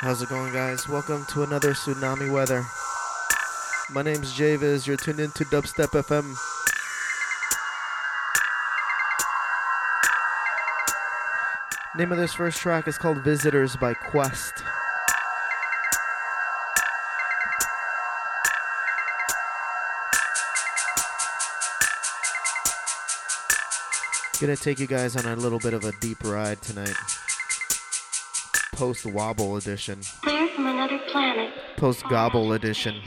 How's it going, guys? Welcome to another Tsunami Weather. My name's JVIZ. You're tuned in to Dubstep FM. Name of this first track is called Visitors by Quest. Gonna take you guys on a little bit of a deep ride tonight. Post Wobble edition. Clear from another planet. Post Gobble edition.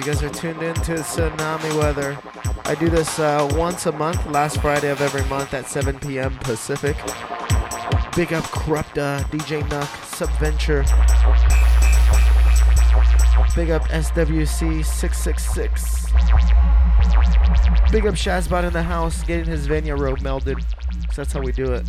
You guys are tuned in to Tsunami Weather. I do this uh, once a month, last Friday of every month at 7 p.m. Pacific. Big up Corrupta, DJ Nuck, Subventure. Big up SWC 666. Big up Shazbot in the house, getting his Vania robe melded. So that's how we do it.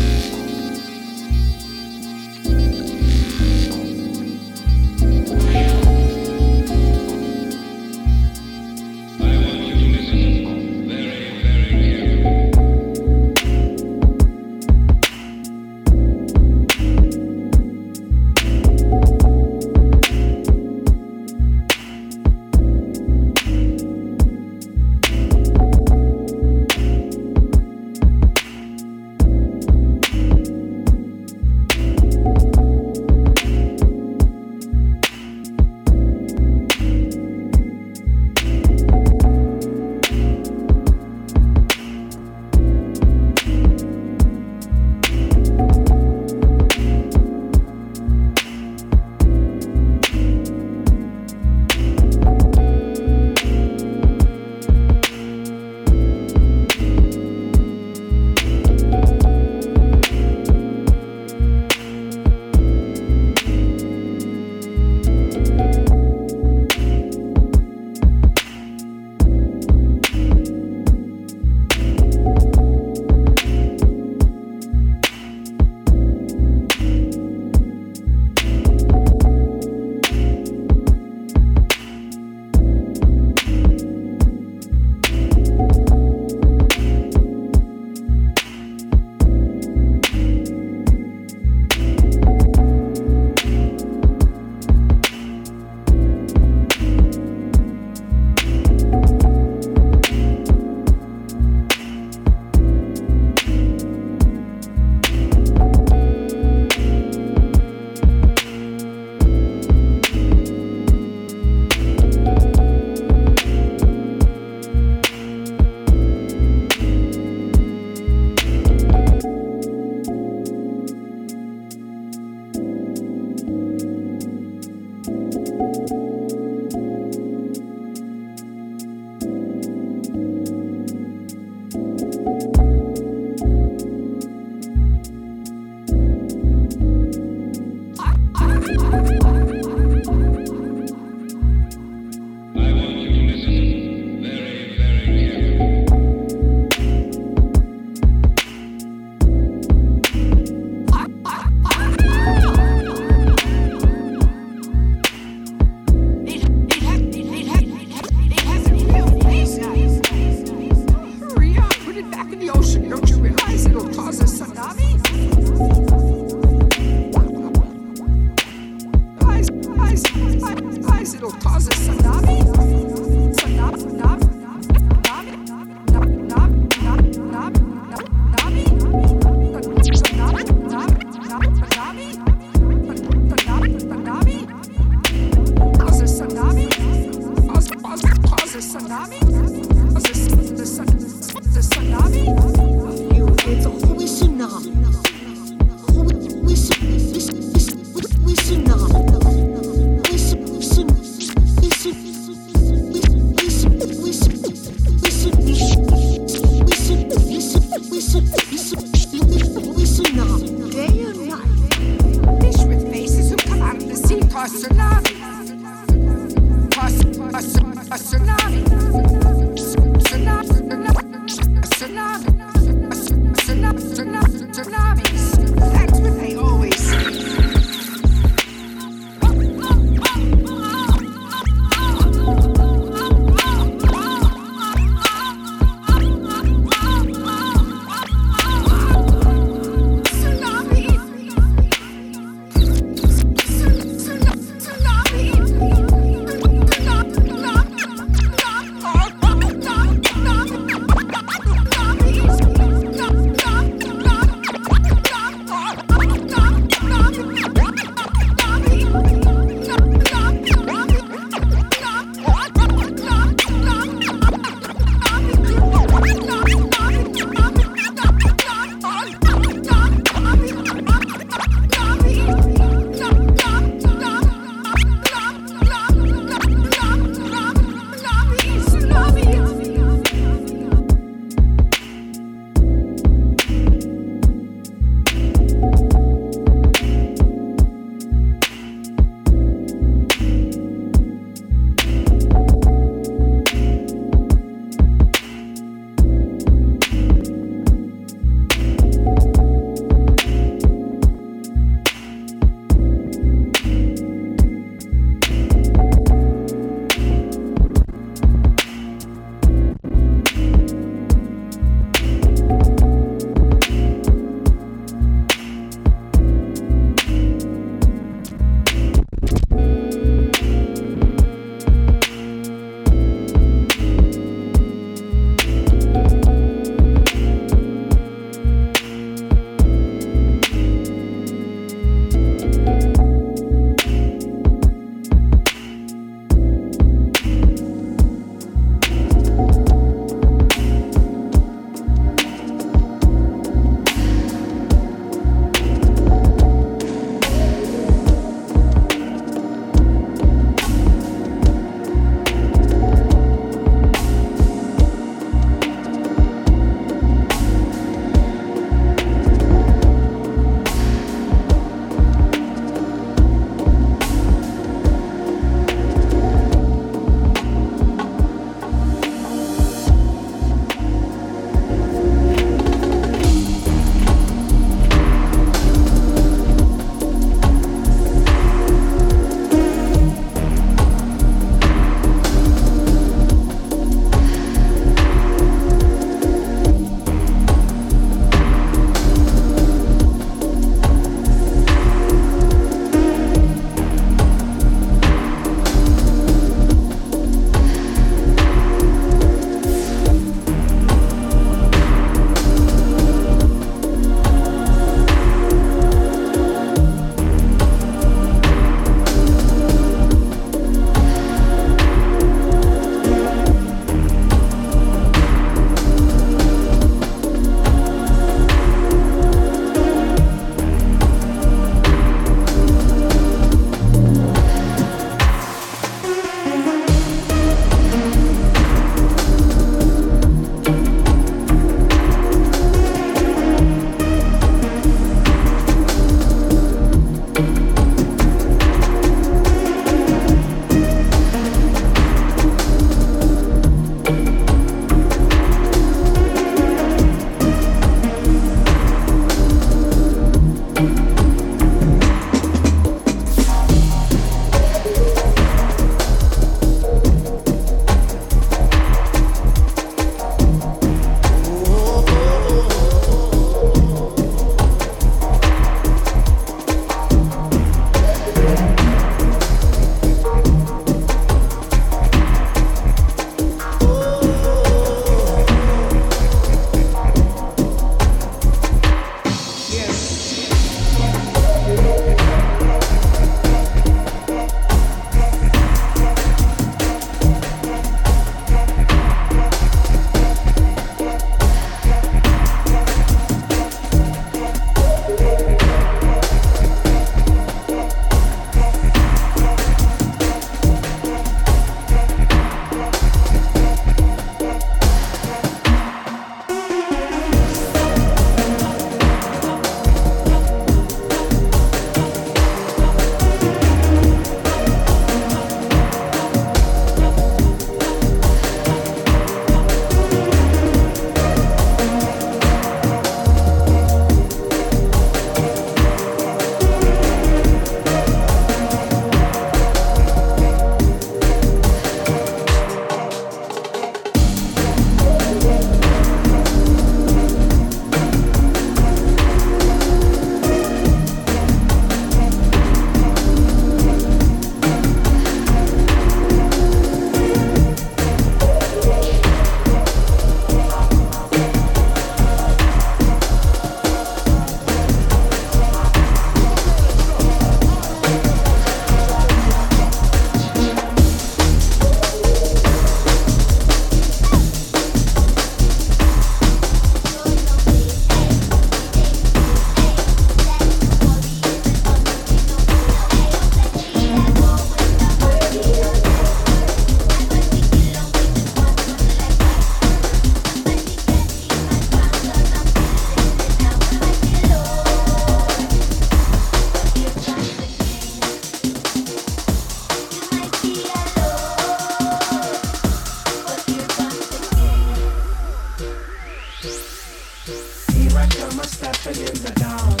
in the dark.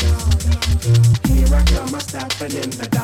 Here I come, I'm stepping in the dark.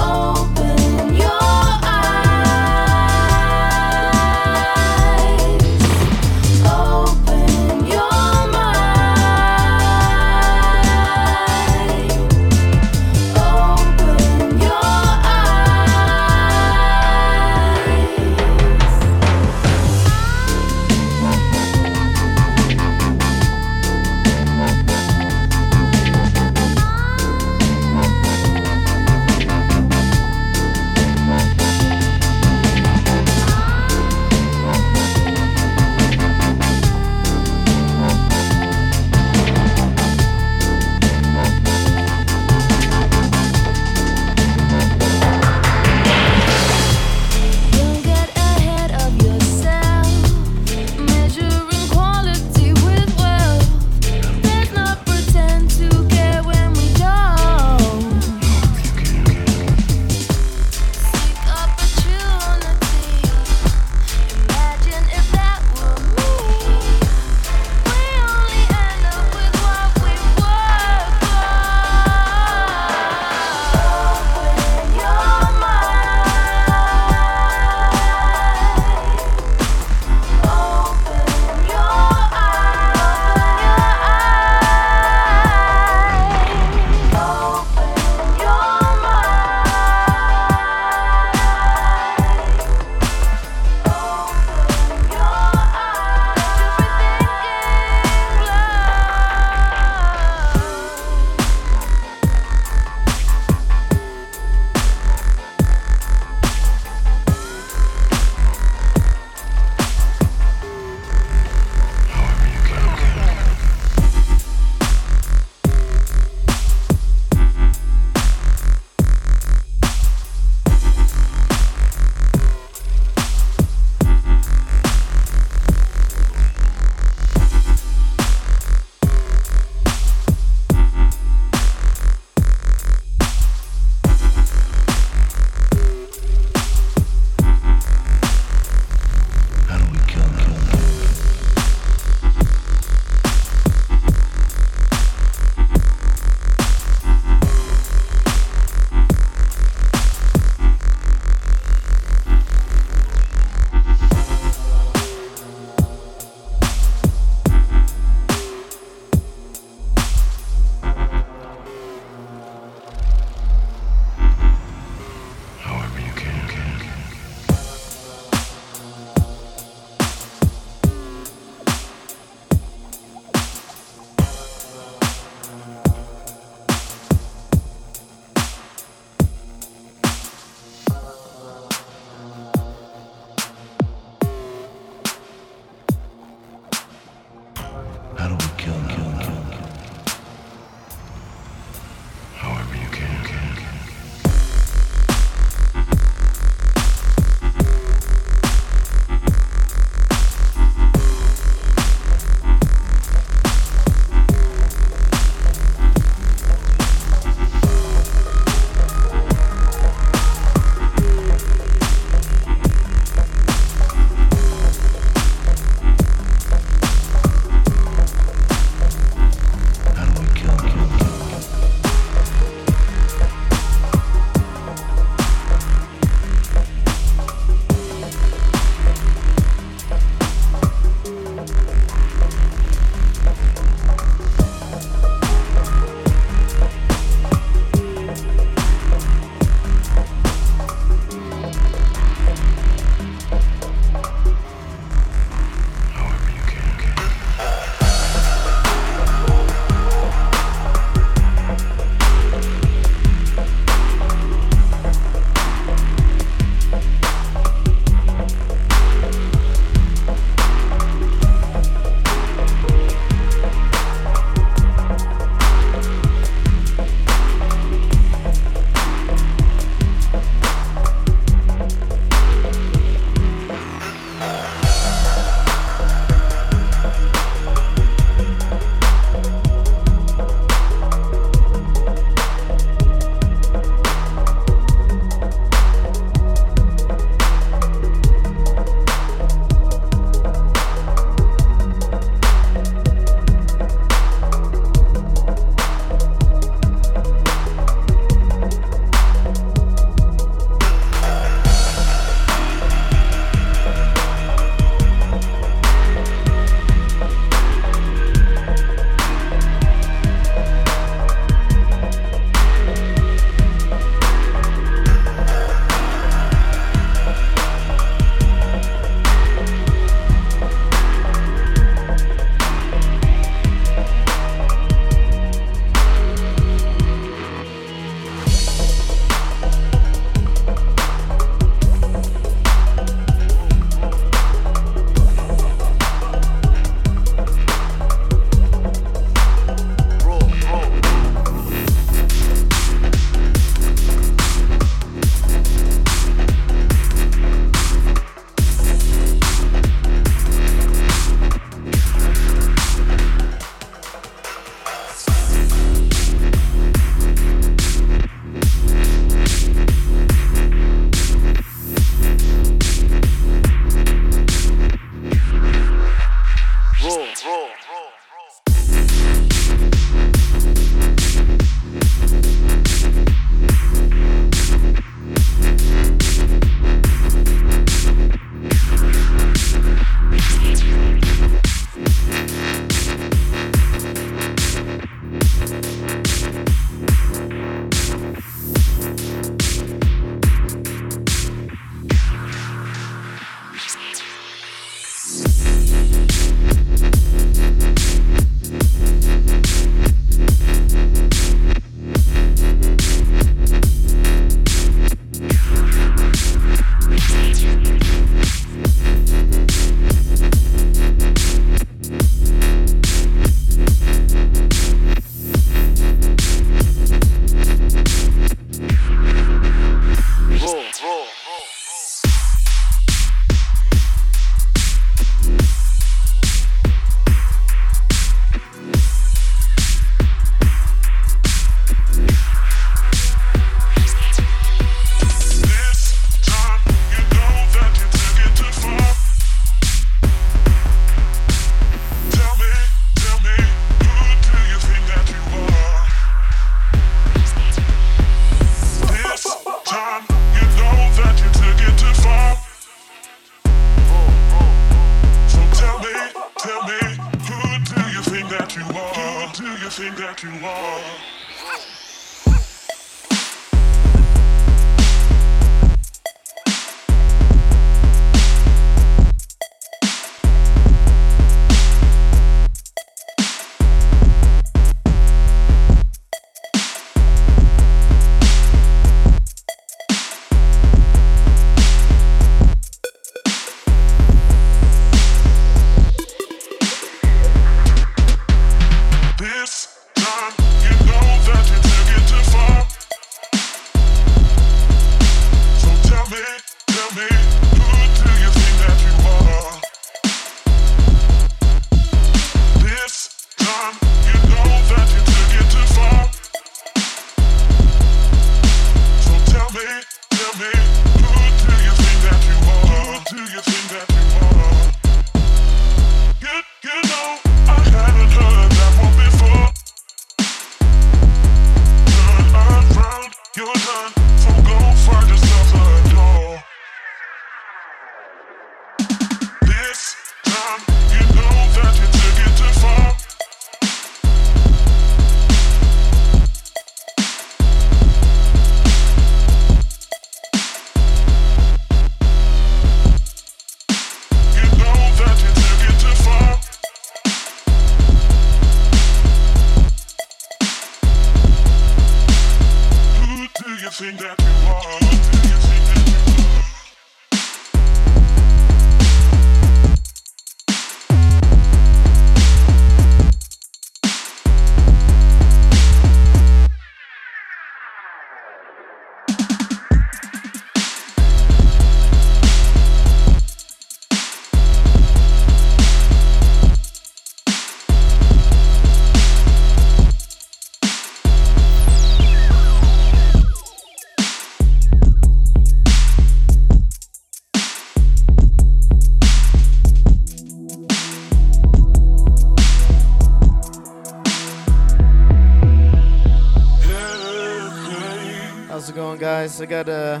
I got uh,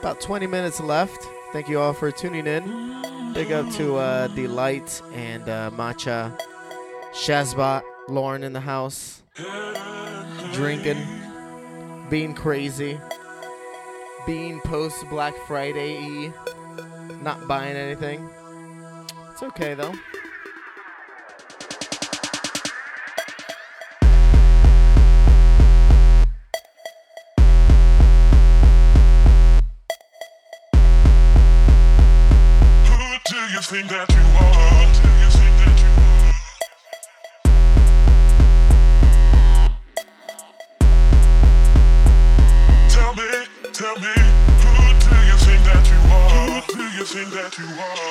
about 20 minutes left. Thank you all for tuning in. Big up to uh, Delight and uh, Matcha, Shazbot, Lauren in the house, drinking, being crazy, being post Black Friday not buying anything. It's okay though. Think that you are? You think that you are? Tell me, tell me, who do you think that you are? Who do you think that you are?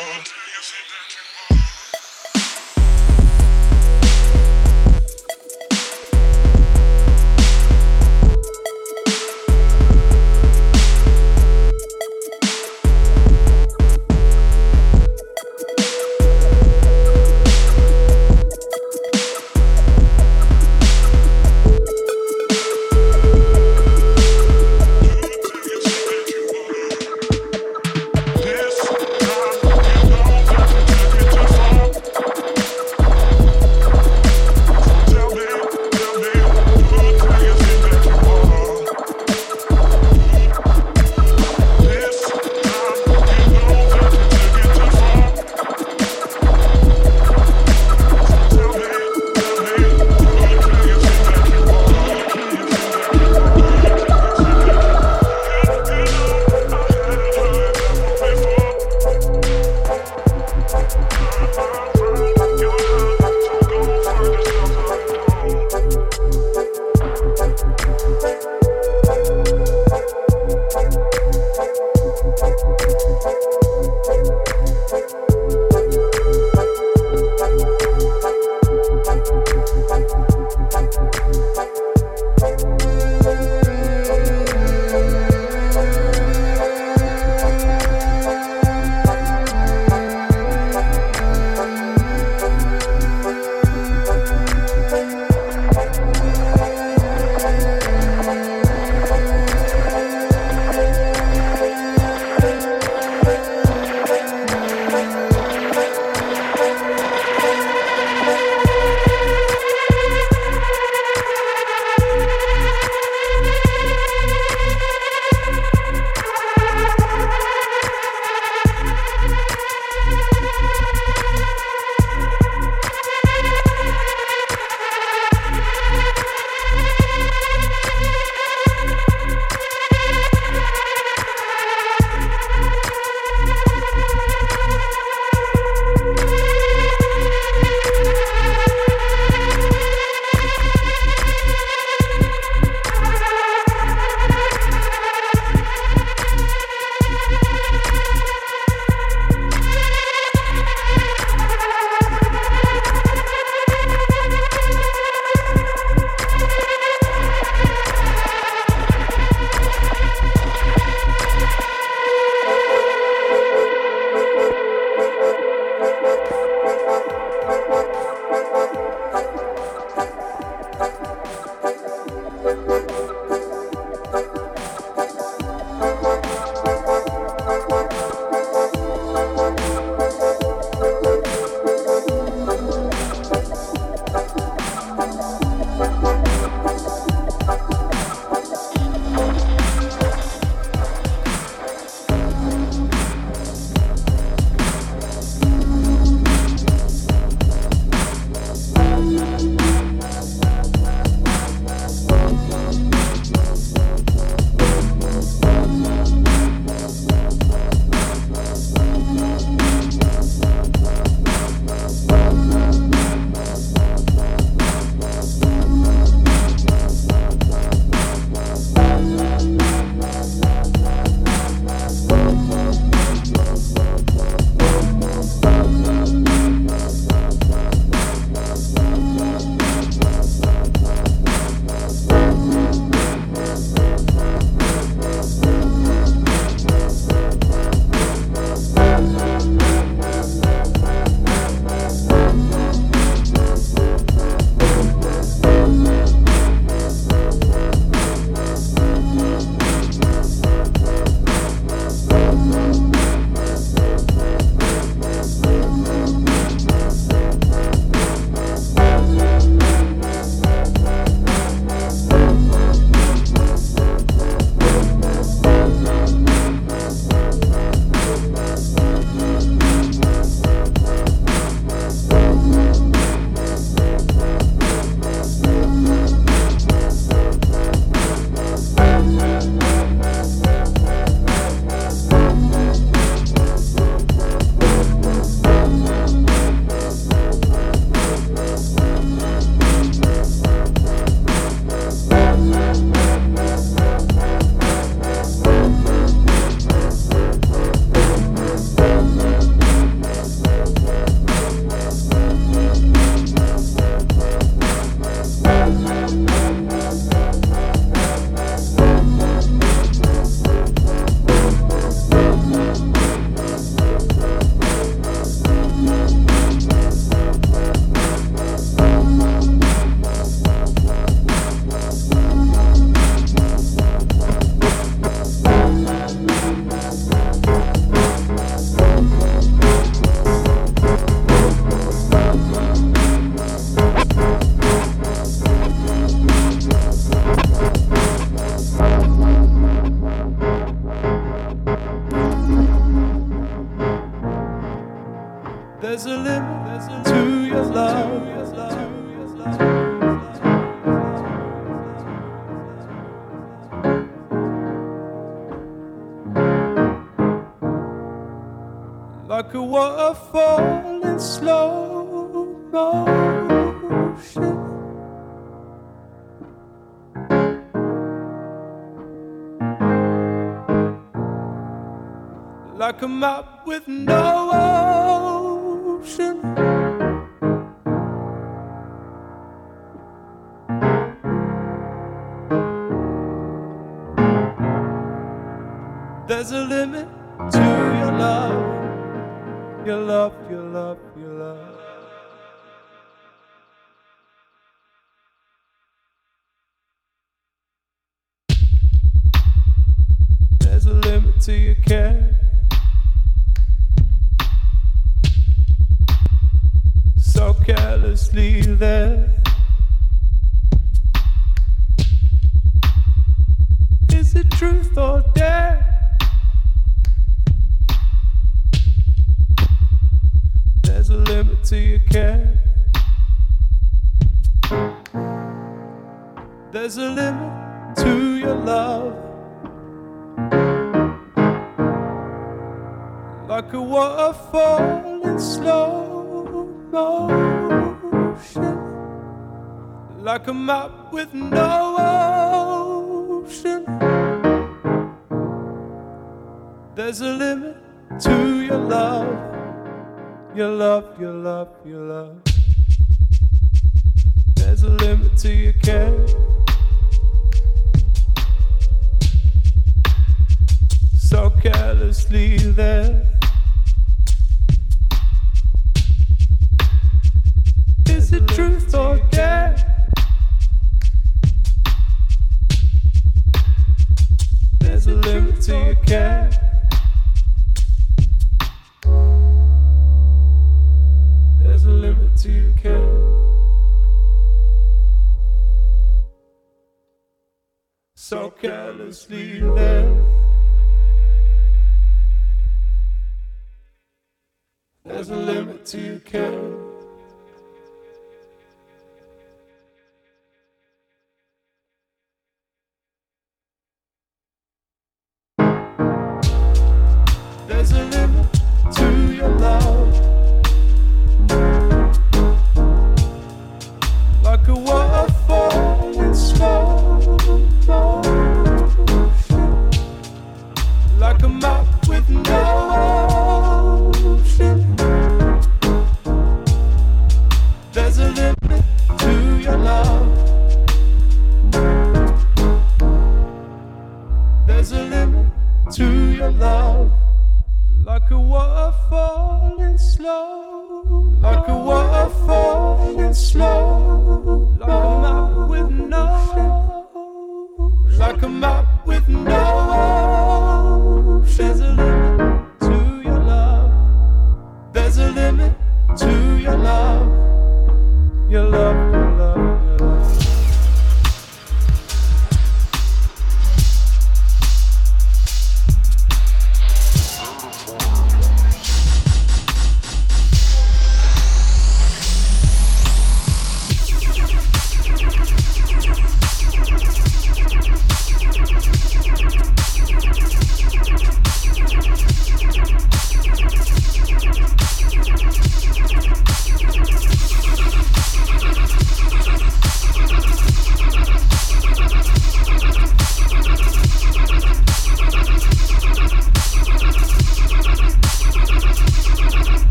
There's a limit, to your love. Like a waterfall in slow motion. Like a map to your care. So carelessly there. Is it truth or dare? There's a limit to your care. There's a limit to your love. Like a waterfall in slow motion. Like a map with no ocean. There's a limit to your love. Your love, your love, your love. There's a limit to your care. So carelessly there.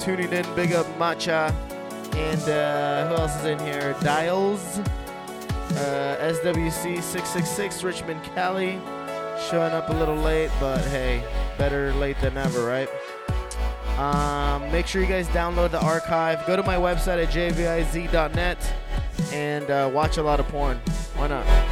Tuning in. Big up Matcha. And uh, who else is in here? Dials. Uh, SWC666, Richmond, Cali. Showing up a little late, but hey, better late than never, right? Um, make sure you guys download the archive. Go to my website at jviz.net and uh, watch a lot of porn. Why not?